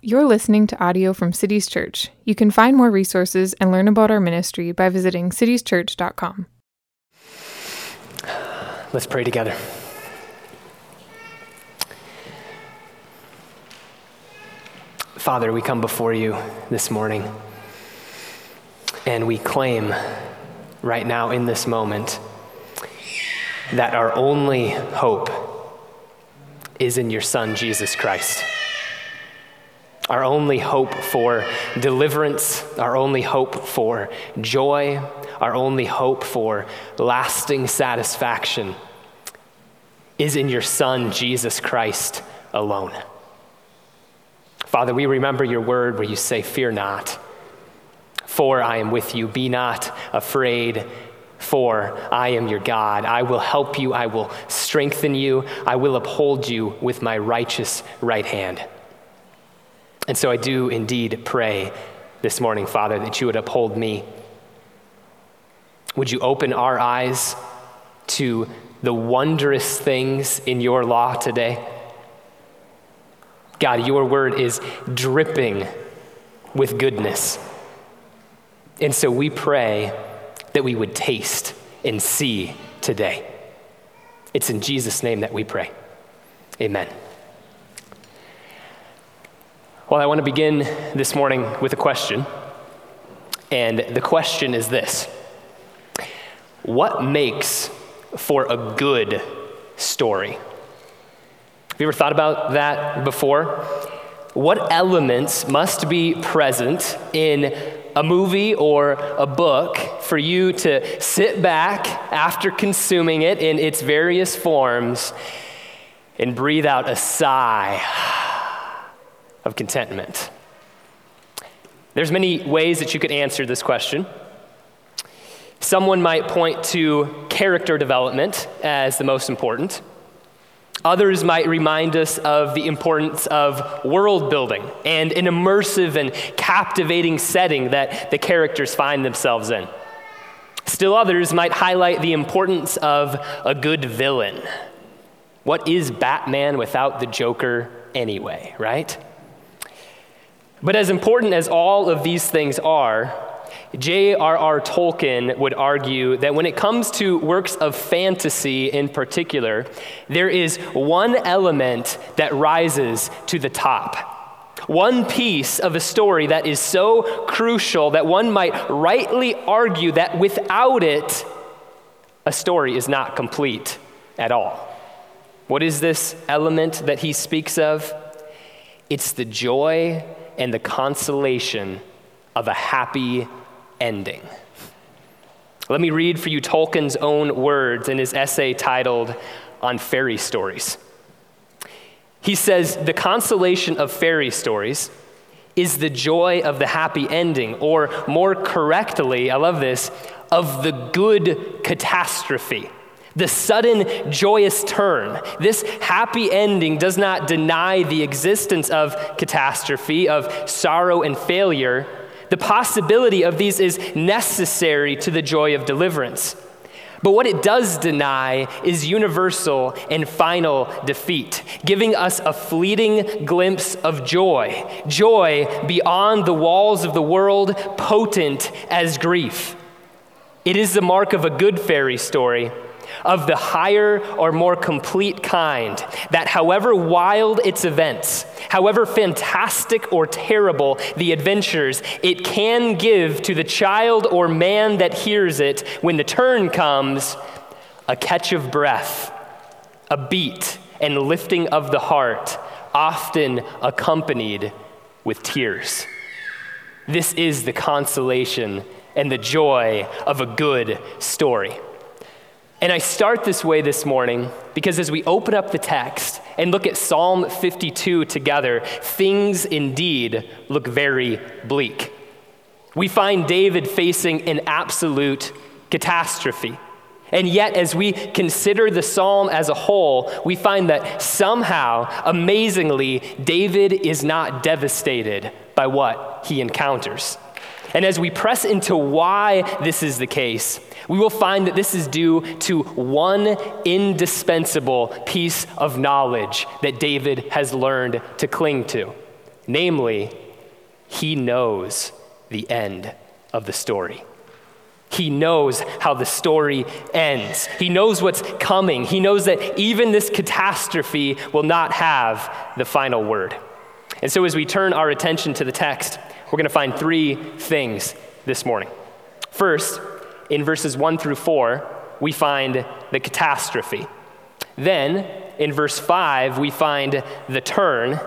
You're listening to audio from Cities Church. You can find more resources and learn about our ministry by visiting citieschurch.com. Let's pray together. Father, we come before you this morning and we claim right now in this moment that our only hope is in your Son, Jesus Christ. Our only hope for deliverance, our only hope for joy, our only hope for lasting satisfaction is in your Son, Jesus Christ, alone. Father, we remember your word where you say, Fear not, for I am with you. Be not afraid, for I am your God. I will help you, I will strengthen you, I will uphold you with my righteous right hand. And so I do indeed pray this morning, Father, that you would uphold me. Would you open our eyes to the wondrous things in your law today? God, your word is dripping with goodness. And so we pray that we would taste and see today. It's in Jesus' name that we pray. Amen. Well, I want to begin this morning with a question. And the question is this What makes for a good story? Have you ever thought about that before? What elements must be present in a movie or a book for you to sit back after consuming it in its various forms and breathe out a sigh of contentment? There's many ways that you could answer this question. Someone might point to character development as the most important. Others might remind us of the importance of world building and an immersive and captivating setting that the characters find themselves in. Still others might highlight the importance of a good villain. What is Batman without the Joker anyway, right? But as important as all of these things are, J.R.R. Tolkien would argue that when it comes to works of fantasy in particular, there is one element that rises to the top. One piece of a story that is so crucial that one might rightly argue that without it, a story is not complete at all. What is this element that he speaks of? It's the joy and the consolation of a happy ending. Let me read for you Tolkien's own words in his essay titled On Fairy Stories. He says, The consolation of fairy stories is the joy of the happy ending, or more correctly, I love this, of the good catastrophe the sudden joyous turn. This happy ending does not deny the existence of catastrophe, of sorrow and failure. The possibility of these is necessary to the joy of deliverance. But what it does deny is universal and final defeat, giving us a fleeting glimpse of joy, joy beyond the walls of the world, potent as grief. It is the mark of a good fairy story of the higher or more complete kind, that however wild its events, however fantastic or terrible the adventures, it can give to the child or man that hears it when the turn comes a catch of breath, a beat and lifting of the heart, often accompanied with tears. This is the consolation and the joy of a good story. And I start this way this morning because as we open up the text and look at Psalm 52 together, things indeed look very bleak. We find David facing an absolute catastrophe. And yet, as we consider the psalm as a whole, we find that somehow, amazingly, David is not devastated by what he encounters. And as we press into why this is the case, we will find that this is due to one indispensable piece of knowledge that David has learned to cling to. Namely, he knows the end of the story. He knows how the story ends. He knows what's coming. He knows that even this catastrophe will not have the final word. And so, as we turn our attention to the text, we're going to find three things this morning. First, in verses 1 through 4, we find the catastrophe. Then, in verse 5, we find the turn.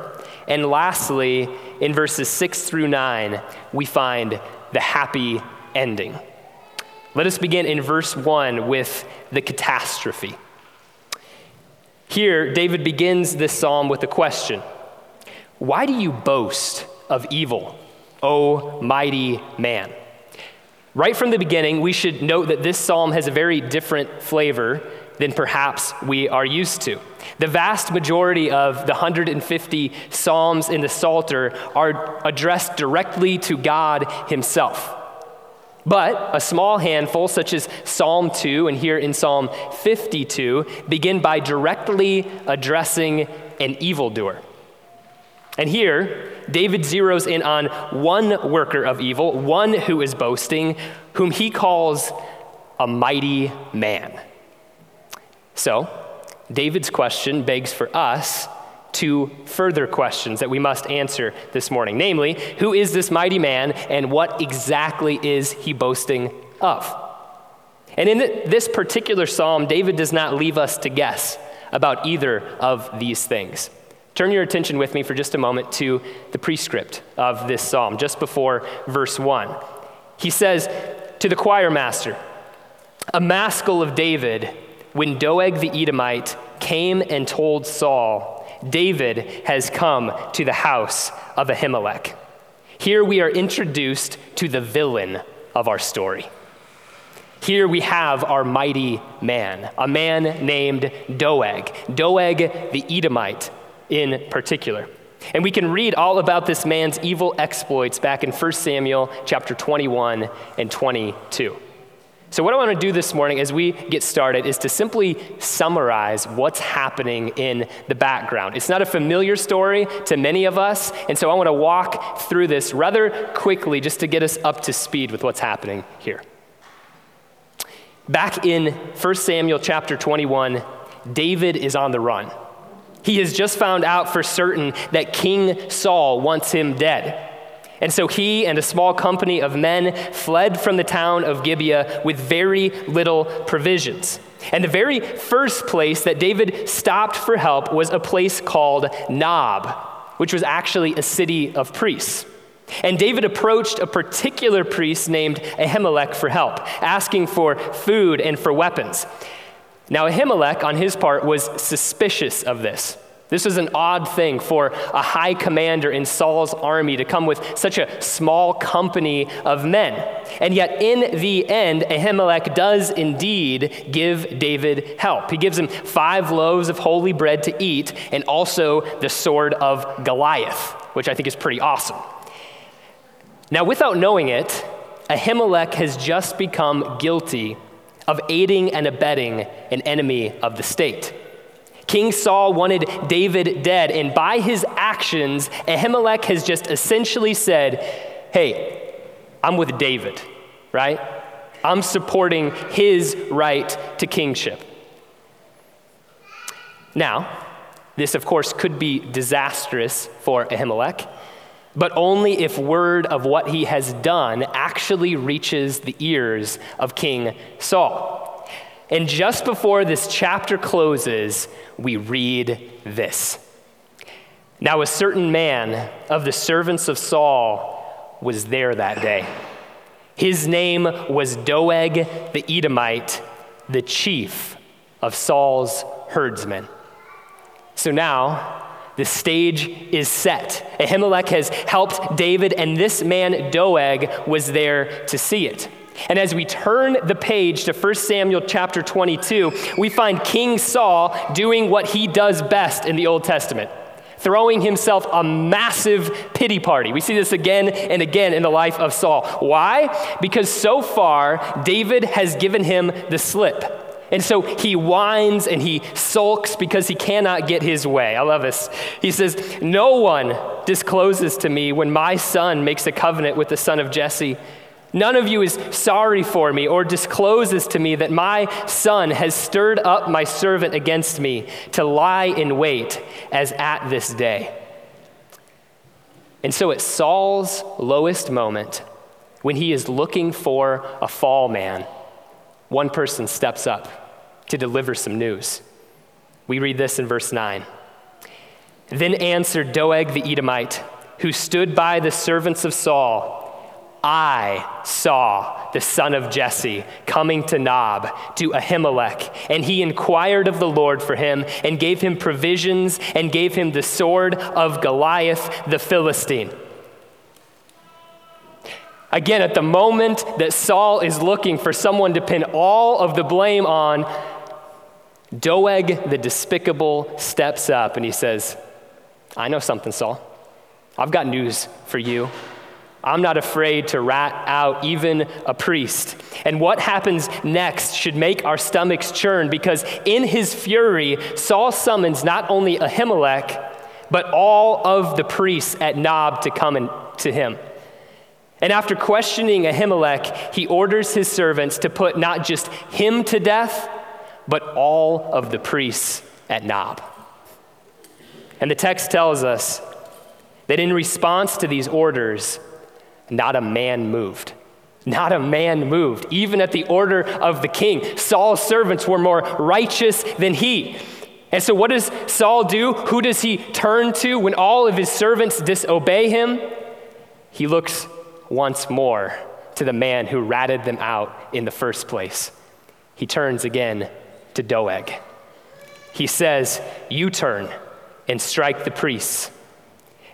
And lastly, in verses 6 through 9, we find the happy ending. Let us begin in verse 1 with the catastrophe. Here, David begins this psalm with a question Why do you boast of evil, O mighty man? Right from the beginning, we should note that this psalm has a very different flavor than perhaps we are used to. The vast majority of the 150 psalms in the Psalter are addressed directly to God Himself. But a small handful, such as Psalm 2 and here in Psalm 52, begin by directly addressing an evildoer. And here, David zeroes in on one worker of evil, one who is boasting, whom he calls a mighty man. So, David's question begs for us two further questions that we must answer this morning. Namely, who is this mighty man and what exactly is he boasting of? And in this particular psalm, David does not leave us to guess about either of these things. Turn your attention with me for just a moment to the prescript of this psalm, just before verse 1. He says to the choir master, A maskil of David, when Doeg the Edomite came and told Saul, David has come to the house of Ahimelech. Here we are introduced to the villain of our story. Here we have our mighty man, a man named Doeg, Doeg the Edomite in particular. And we can read all about this man's evil exploits back in 1 Samuel chapter 21 and 22. So, what I want to do this morning as we get started is to simply summarize what's happening in the background. It's not a familiar story to many of us, and so I want to walk through this rather quickly just to get us up to speed with what's happening here. Back in 1 Samuel chapter 21, David is on the run. He has just found out for certain that King Saul wants him dead. And so he and a small company of men fled from the town of Gibeah with very little provisions. And the very first place that David stopped for help was a place called Nob, which was actually a city of priests. And David approached a particular priest named Ahimelech for help, asking for food and for weapons. Now, Ahimelech, on his part, was suspicious of this. This was an odd thing for a high commander in Saul's army to come with such a small company of men. And yet, in the end, Ahimelech does indeed give David help. He gives him five loaves of holy bread to eat and also the sword of Goliath, which I think is pretty awesome. Now, without knowing it, Ahimelech has just become guilty of aiding and abetting an enemy of the state. King Saul wanted David dead, and by his actions, Ahimelech has just essentially said, Hey, I'm with David, right? I'm supporting his right to kingship. Now, this, of course, could be disastrous for Ahimelech, but only if word of what he has done actually reaches the ears of King Saul. And just before this chapter closes, we read this. Now, a certain man of the servants of Saul was there that day. His name was Doeg the Edomite, the chief of Saul's herdsmen. So now, the stage is set. Ahimelech has helped David, and this man, Doeg, was there to see it. And as we turn the page to 1 Samuel chapter 22, we find King Saul doing what he does best in the Old Testament throwing himself a massive pity party. We see this again and again in the life of Saul. Why? Because so far, David has given him the slip. And so he whines and he sulks because he cannot get his way. I love this. He says, No one discloses to me when my son makes a covenant with the son of Jesse. None of you is sorry for me or discloses to me that my son has stirred up my servant against me to lie in wait as at this day. And so at Saul's lowest moment, when he is looking for a fall man, one person steps up to deliver some news. We read this in verse 9. Then answered Doeg the Edomite, who stood by the servants of Saul I saw the son of Jesse coming to Nob, to Ahimelech, and he inquired of the Lord for him, and gave him provisions, and gave him the sword of Goliath the Philistine. Again, at the moment that Saul is looking for someone to pin all of the blame on, Doeg the despicable steps up and he says, I know something, Saul. I've got news for you. I'm not afraid to rat out even a priest. And what happens next should make our stomachs churn because in his fury, Saul summons not only Ahimelech, but all of the priests at Nob to come in, to him. And after questioning Ahimelech, he orders his servants to put not just him to death, but all of the priests at Nob. And the text tells us that in response to these orders, not a man moved. Not a man moved. Even at the order of the king, Saul's servants were more righteous than he. And so, what does Saul do? Who does he turn to when all of his servants disobey him? He looks once more to the man who ratted them out in the first place. He turns again to Doeg. He says, You turn and strike the priests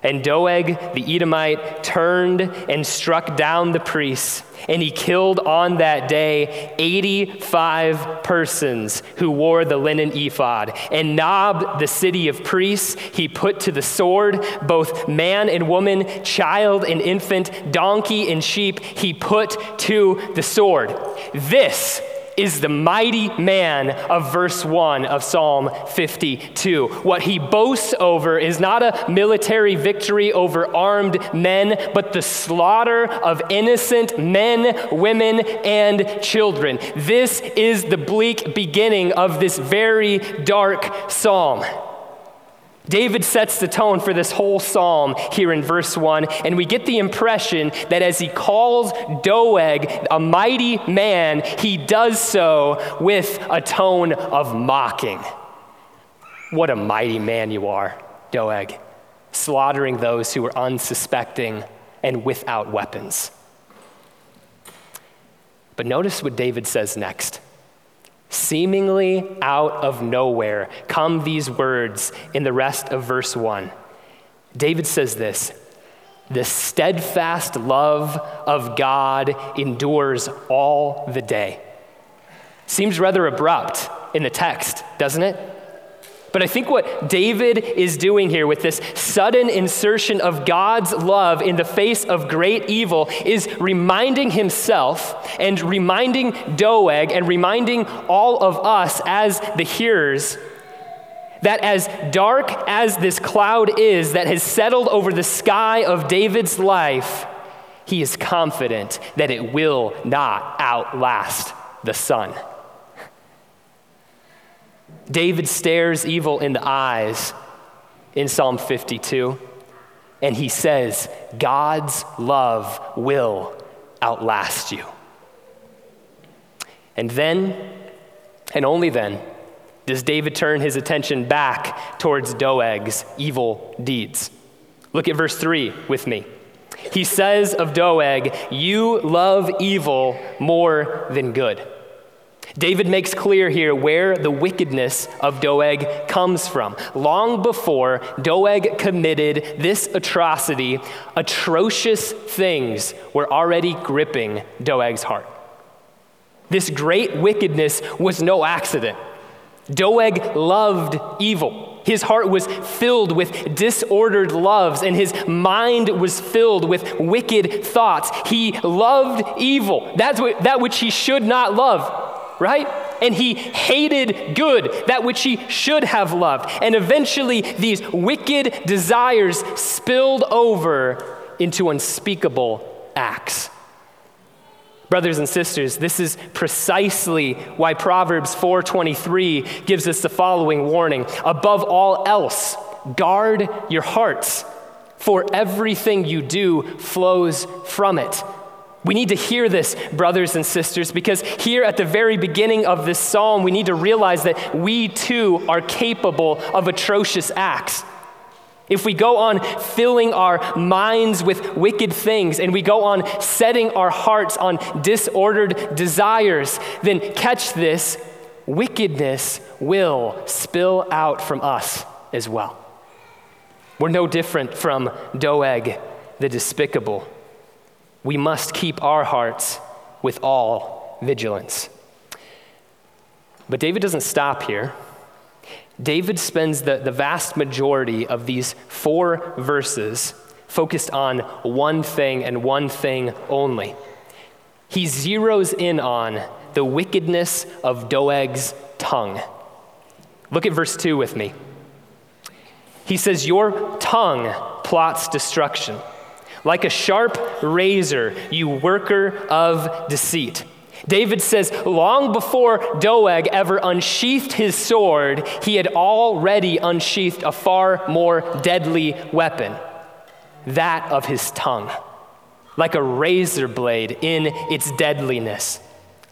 and Doeg the Edomite turned and struck down the priests, and he killed on that day 85 persons who wore the linen ephod. And Nob, the city of priests, he put to the sword, both man and woman, child and infant, donkey and sheep, he put to the sword. This is the mighty man of verse 1 of Psalm 52. What he boasts over is not a military victory over armed men, but the slaughter of innocent men, women, and children. This is the bleak beginning of this very dark psalm. David sets the tone for this whole psalm here in verse 1, and we get the impression that as he calls Doeg a mighty man, he does so with a tone of mocking. What a mighty man you are, Doeg, slaughtering those who are unsuspecting and without weapons. But notice what David says next. Seemingly out of nowhere come these words in the rest of verse 1. David says this The steadfast love of God endures all the day. Seems rather abrupt in the text, doesn't it? But I think what David is doing here with this sudden insertion of God's love in the face of great evil is reminding himself and reminding Doeg and reminding all of us as the hearers that as dark as this cloud is that has settled over the sky of David's life, he is confident that it will not outlast the sun. David stares evil in the eyes in Psalm 52, and he says, God's love will outlast you. And then, and only then, does David turn his attention back towards Doeg's evil deeds. Look at verse 3 with me. He says of Doeg, You love evil more than good. David makes clear here where the wickedness of Doeg comes from. Long before Doeg committed this atrocity, atrocious things were already gripping Doeg's heart. This great wickedness was no accident. Doeg loved evil. His heart was filled with disordered loves, and his mind was filled with wicked thoughts. He loved evil, that's what, that which he should not love right? and he hated good, that which he should have loved. And eventually, these wicked desires spilled over into unspeakable acts. Brothers and sisters, this is precisely why Proverbs 4:23 gives us the following warning. Above all else, guard your hearts, for everything you do flows from it. We need to hear this, brothers and sisters, because here at the very beginning of this psalm, we need to realize that we too are capable of atrocious acts. If we go on filling our minds with wicked things and we go on setting our hearts on disordered desires, then catch this wickedness will spill out from us as well. We're no different from Doeg the despicable. We must keep our hearts with all vigilance. But David doesn't stop here. David spends the, the vast majority of these four verses focused on one thing and one thing only. He zeroes in on the wickedness of Doeg's tongue. Look at verse 2 with me. He says, Your tongue plots destruction. Like a sharp razor, you worker of deceit. David says, long before Doeg ever unsheathed his sword, he had already unsheathed a far more deadly weapon that of his tongue, like a razor blade in its deadliness.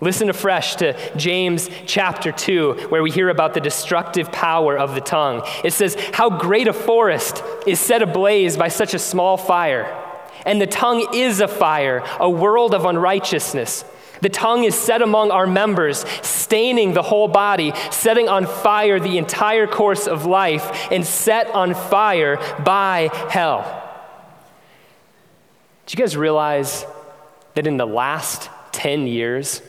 Listen afresh to James chapter 2, where we hear about the destructive power of the tongue. It says, How great a forest is set ablaze by such a small fire. And the tongue is a fire, a world of unrighteousness. The tongue is set among our members, staining the whole body, setting on fire the entire course of life, and set on fire by hell. Do you guys realize that in the last 10 years,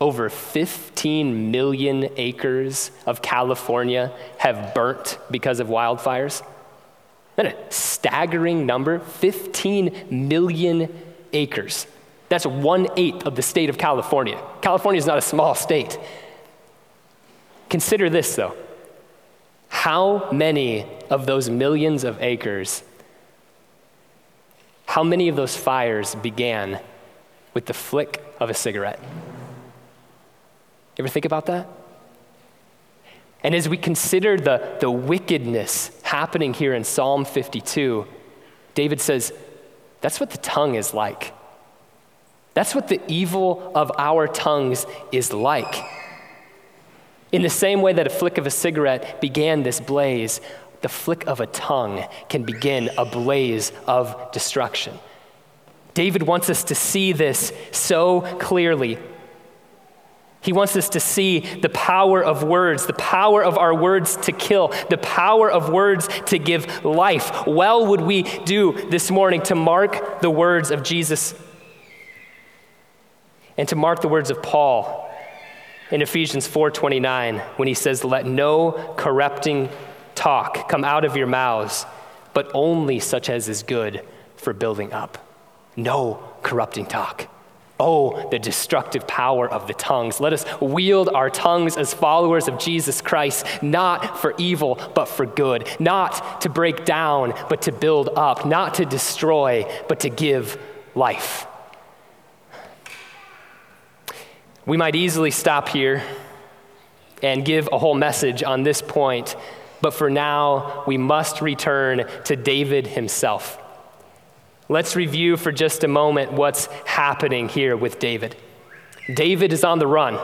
over 15 million acres of California have burnt because of wildfires? That a staggering number? 15 million acres. That's one eighth of the state of California. California is not a small state. Consider this, though. How many of those millions of acres, how many of those fires began with the flick of a cigarette? You ever think about that? And as we consider the, the wickedness happening here in Psalm 52, David says, that's what the tongue is like. That's what the evil of our tongues is like. In the same way that a flick of a cigarette began this blaze, the flick of a tongue can begin a blaze of destruction. David wants us to see this so clearly. He wants us to see the power of words, the power of our words to kill, the power of words to give life. Well, would we do this morning to mark the words of Jesus and to mark the words of Paul in Ephesians 4:29 when he says let no corrupting talk come out of your mouths but only such as is good for building up no corrupting talk Oh, the destructive power of the tongues. Let us wield our tongues as followers of Jesus Christ, not for evil, but for good. Not to break down, but to build up. Not to destroy, but to give life. We might easily stop here and give a whole message on this point, but for now, we must return to David himself. Let's review for just a moment what's happening here with David. David is on the run.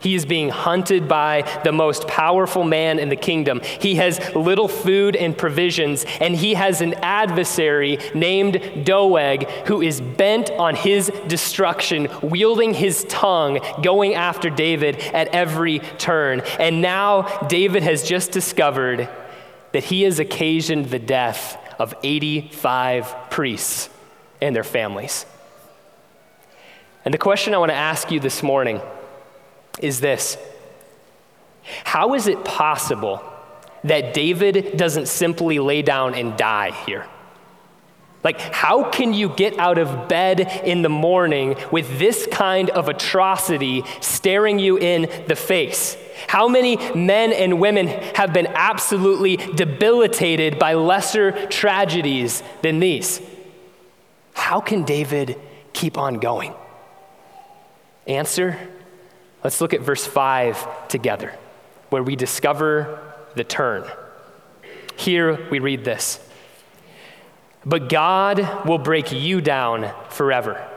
He is being hunted by the most powerful man in the kingdom. He has little food and provisions, and he has an adversary named Doeg who is bent on his destruction, wielding his tongue, going after David at every turn. And now David has just discovered that he has occasioned the death of 85 priests and their families. And the question I want to ask you this morning is this How is it possible that David doesn't simply lay down and die here? Like, how can you get out of bed in the morning with this kind of atrocity staring you in the face? How many men and women have been absolutely debilitated by lesser tragedies than these? How can David keep on going? Answer let's look at verse 5 together, where we discover the turn. Here we read this But God will break you down forever.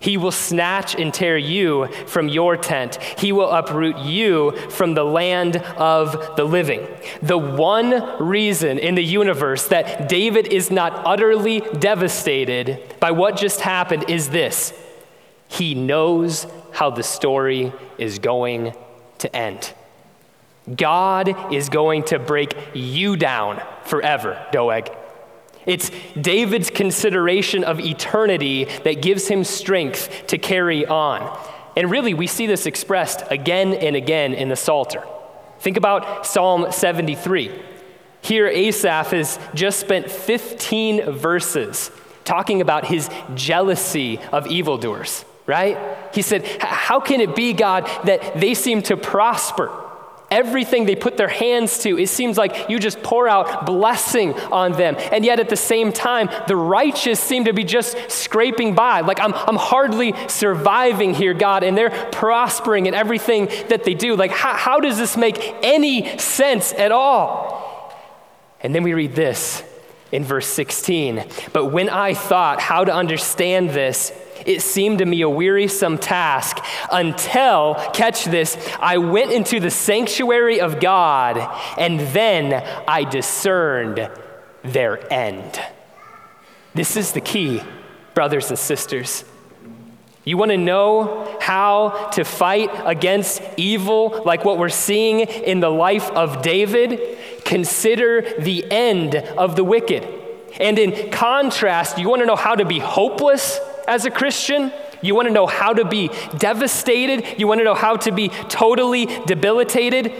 He will snatch and tear you from your tent. He will uproot you from the land of the living. The one reason in the universe that David is not utterly devastated by what just happened is this he knows how the story is going to end. God is going to break you down forever, Doeg. It's David's consideration of eternity that gives him strength to carry on. And really, we see this expressed again and again in the Psalter. Think about Psalm 73. Here, Asaph has just spent 15 verses talking about his jealousy of evildoers, right? He said, How can it be, God, that they seem to prosper? Everything they put their hands to, it seems like you just pour out blessing on them. And yet at the same time, the righteous seem to be just scraping by. Like, I'm, I'm hardly surviving here, God, and they're prospering in everything that they do. Like, how, how does this make any sense at all? And then we read this in verse 16. But when I thought how to understand this, it seemed to me a wearisome task until, catch this, I went into the sanctuary of God and then I discerned their end. This is the key, brothers and sisters. You want to know how to fight against evil, like what we're seeing in the life of David? Consider the end of the wicked. And in contrast, you want to know how to be hopeless? As a Christian? You want to know how to be devastated? You want to know how to be totally debilitated?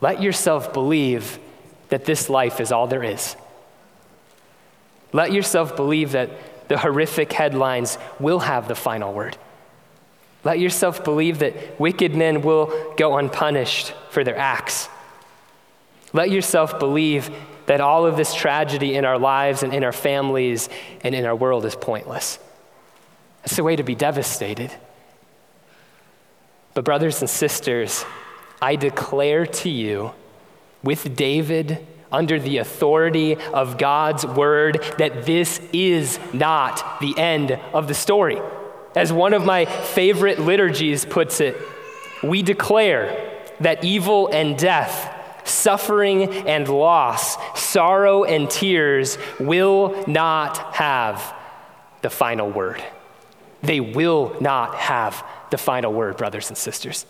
Let yourself believe that this life is all there is. Let yourself believe that the horrific headlines will have the final word. Let yourself believe that wicked men will go unpunished for their acts. Let yourself believe that all of this tragedy in our lives and in our families and in our world is pointless. That's a way to be devastated. But, brothers and sisters, I declare to you, with David, under the authority of God's word, that this is not the end of the story. As one of my favorite liturgies puts it, we declare that evil and death suffering and loss, sorrow and tears will not have the final word. They will not have the final word, brothers and sisters.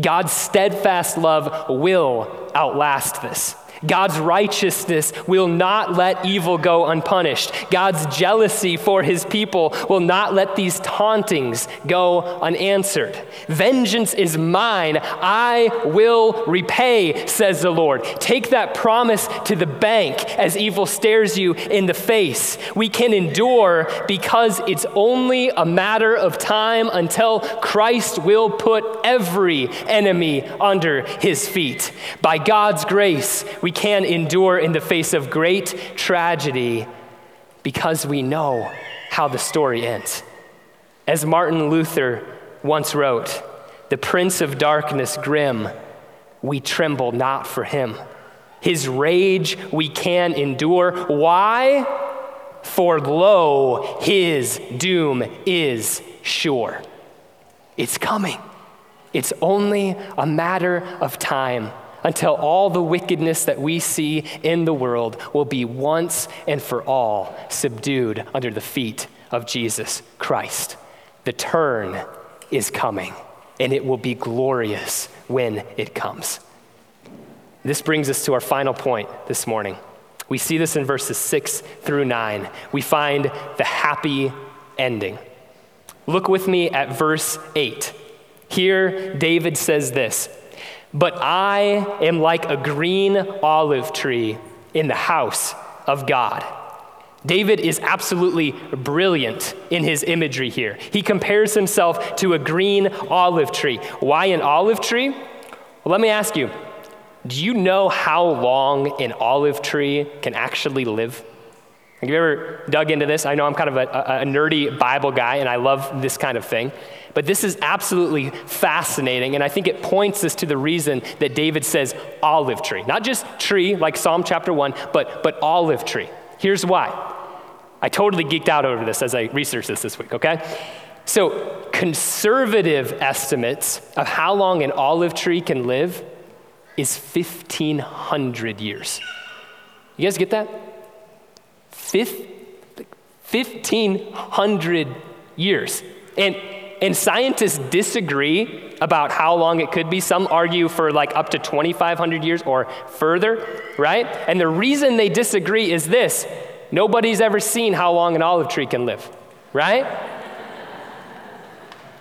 God's steadfast love will outlast this. God's righteousness will not let evil go unpunished. God's jealousy for his people will not let these tauntings go unanswered. Vengeance is mine, I will repay, says the Lord. Take that promise to the bank as evil stares you in the face. We can endure because it's only a matter of time until Christ will put every enemy under his feet. By God's grace, can endure in the face of great tragedy because we know how the story ends. As Martin Luther once wrote, the prince of darkness grim, we tremble not for him. His rage we can endure. Why? For lo, his doom is sure. It's coming. It's only a matter of time until all the wickedness that we see in the world will be once and for all subdued under the feet of Jesus Christ. The turn is coming, and it will be glorious when it comes. This brings us to our final point this morning. We see this in verses 6 through 9. We find the happy ending. Look with me at verse 8. Here, David says this but I am like a green olive tree in the house of God. David is absolutely brilliant in his imagery here. He compares himself to a green olive tree. Why an olive tree? Well, let me ask you do you know how long an olive tree can actually live? Have you ever dug into this? I know I'm kind of a, a, a, nerdy Bible guy and I love this kind of thing, but this is absolutely fascinating, and I think it points us to the reason that David says olive tree. Not just tree, like Psalm chapter 1, but, but olive tree. Here's why. I totally geeked out over this as I researched this this week, okay? So, conservative estimates of how long an olive tree can live is 1,500 years. You guys get that? 1,500 years. And, and scientists disagree about how long it could be. Some argue for like up to 2,500 years or further, right? And the reason they disagree is this Nobody's ever seen how long an olive tree can live, right?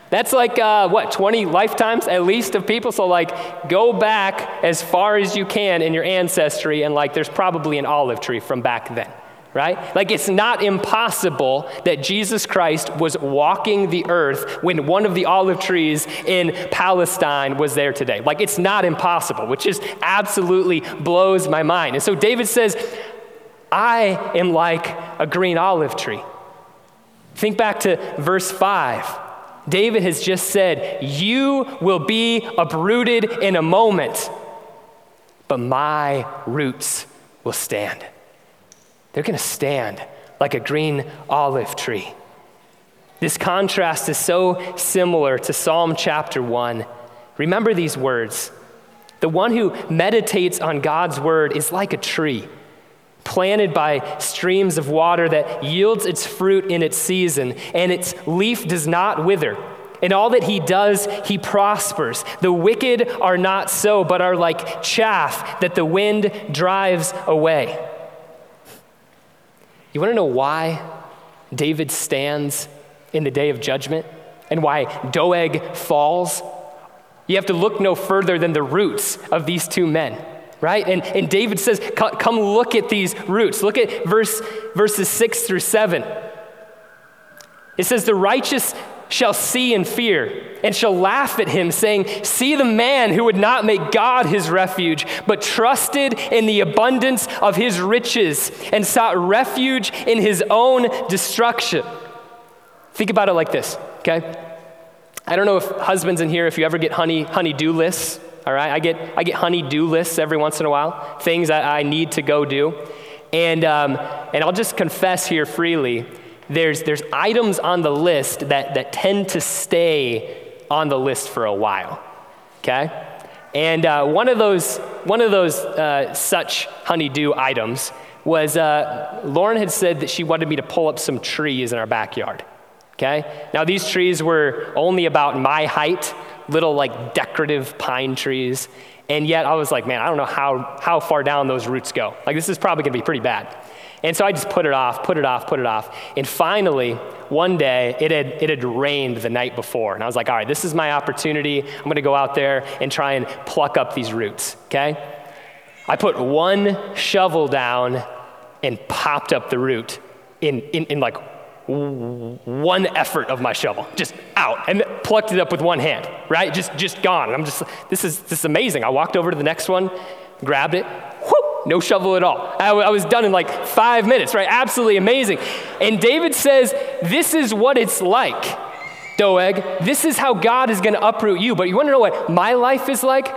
That's like, uh, what, 20 lifetimes at least of people? So, like, go back as far as you can in your ancestry, and, like, there's probably an olive tree from back then, right? Like, it's not impossible that Jesus Christ was walking the earth when one of the olive trees in Palestine was there today. Like, it's not impossible, which just absolutely blows my mind. And so, David says, I am like a green olive tree. Think back to verse 5. David has just said, You will be uprooted in a moment, but my roots will stand. They're going to stand like a green olive tree. This contrast is so similar to Psalm chapter 1. Remember these words. The one who meditates on God's word is like a tree planted by streams of water that yields its fruit in its season, and its leaf does not wither. In all that he does, he prospers. The wicked are not so, but are like chaff that the wind drives away. You want to know why David stands in the day of judgment and why Doeg falls? You have to look no further than the roots of these two men right? And, and David says, Come look at these roots. Look at verse, verses 6 through 7. It says, The righteous shall see and fear, and shall laugh at him, saying, See the man who would not make God his refuge, but trusted in the abundance of his riches, and sought refuge in his own destruction. Think about it like this, okay? I don't know if husbands in here, if you ever get honey, honey-do lists, all right? I get, I get honey-do lists every once in a while, things that I need to go do. And, um, and I'll just confess here freely, there's, there's items on the list that, that tend to stay on the list for a while, okay? And uh, one of those, one of those uh, such honey-do items was uh, Lauren had said that she wanted me to pull up some trees in our backyard. Okay? Now, these trees were only about my height, little like decorative pine trees. And yet I was like, man, I don't know how, how far down those roots go. Like, this is probably gonna be pretty bad. And so I just put it off, put it off, put it off. And finally, one day, it had, it had rained the night before. And I was like, all right, this is my opportunity. I'm gonna go out there and try and pluck up these roots, okay? I put one shovel down and popped up the root in, in, in like one effort of my shovel, just out, and plucked it up with one hand, right? Just, just gone. And I'm just, this is, this is amazing. I walked over to the next one, grabbed it, no shovel at all. I, I was done in like five minutes, right? Absolutely amazing. And David says, This is what it's like, Doeg. This is how God is going to uproot you. But you want to know what my life is like?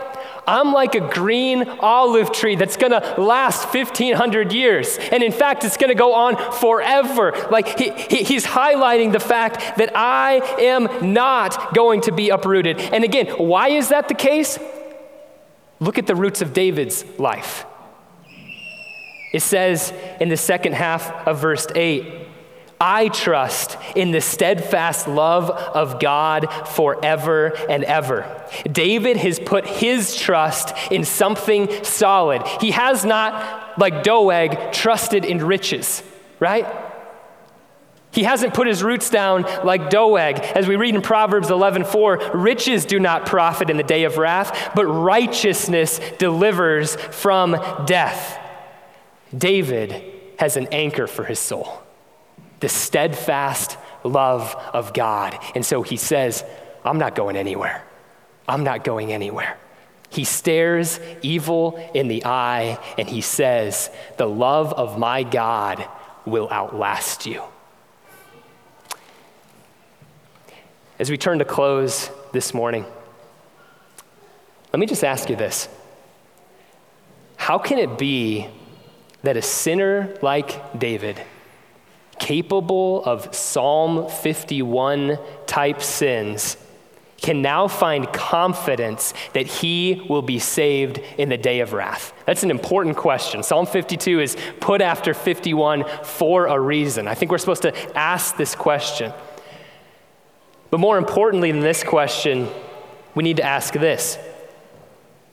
I'm like a green olive tree that's gonna last 1,500 years. And in fact, it's gonna go on forever. Like he, he, he's highlighting the fact that I am not going to be uprooted. And again, why is that the case? Look at the roots of David's life. It says in the second half of verse 8, I trust in the steadfast love of God forever and ever. David has put his trust in something solid. He has not, like Doeg, trusted in riches, right? He hasn't put his roots down like Doeg. As we read in Proverbs 11:4, riches do not profit in the day of wrath, but righteousness delivers from death. David has an anchor for his soul the steadfast love of God. And so he says, I'm not going anywhere. I'm not going anywhere. He stares evil in the eye and he says, The love of my God will outlast you. As we turn to close this morning, let me just ask you this How can it be that a sinner like David, capable of Psalm 51 type sins, can now find confidence that he will be saved in the day of wrath? That's an important question. Psalm 52 is put after 51 for a reason. I think we're supposed to ask this question. But more importantly than this question, we need to ask this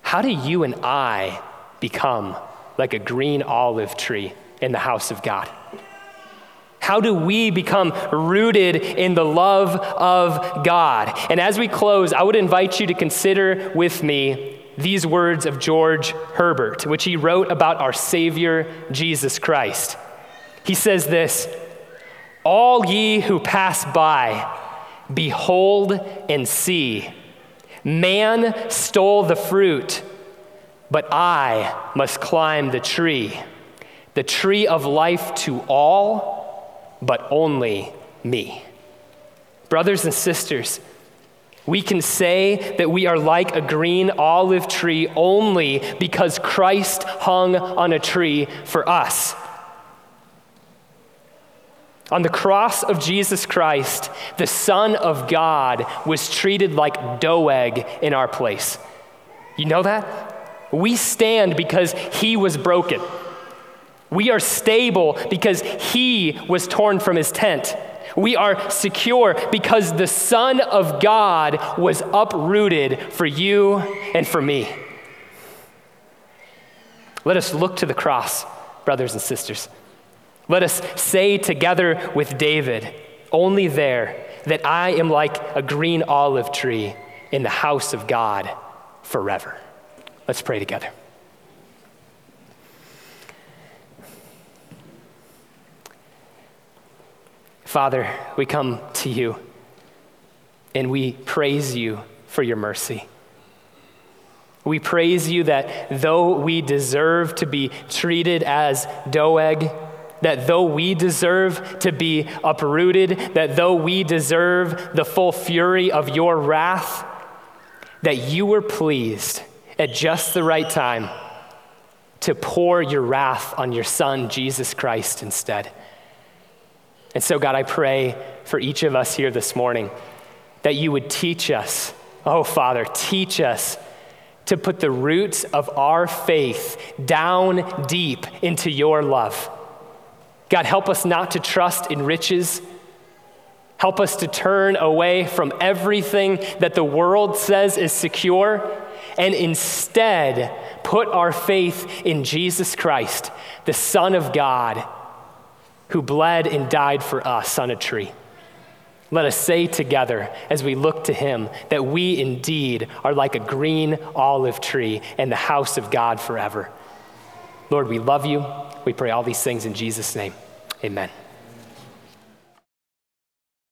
How do you and I become like a green olive tree in the house of God? How do we become rooted in the love of God? And as we close, I would invite you to consider with me these words of George Herbert, which he wrote about our Savior, Jesus Christ. He says this All ye who pass by, behold and see. Man stole the fruit, but I must climb the tree, the tree of life to all but only me. Brothers and sisters, we can say that we are like a green olive tree only because Christ hung on a tree for us. On the cross of Jesus Christ, the Son of God was treated like Doeg in our place. You know that? We stand because he was broken. We are stable because he was torn from his tent. We are secure because the Son of God was uprooted for you and for me. Let us look to the cross, brothers and sisters. Let us say together with David, only there, that I am like a green olive tree in the house of God forever. Let's pray together. Father, we come to you and we praise you for your mercy. We praise you that though we deserve to be treated as Doeg, that though we deserve to be uprooted, that though we deserve the full fury of your wrath, that you were pleased at just the right time to pour your wrath on your Son, Jesus Christ, instead. And so, God, I pray for each of us here this morning that you would teach us, oh, Father, teach us to put the roots of our faith down deep into your love. God, help us not to trust in riches. Help us to turn away from everything that the world says is secure and instead put our faith in Jesus Christ, the Son of God who bled and died for us on a tree. Let us say together as we look to him that we indeed are like a green olive tree in the house of God forever. Lord, we love you. We pray all these things in Jesus' name. Amen.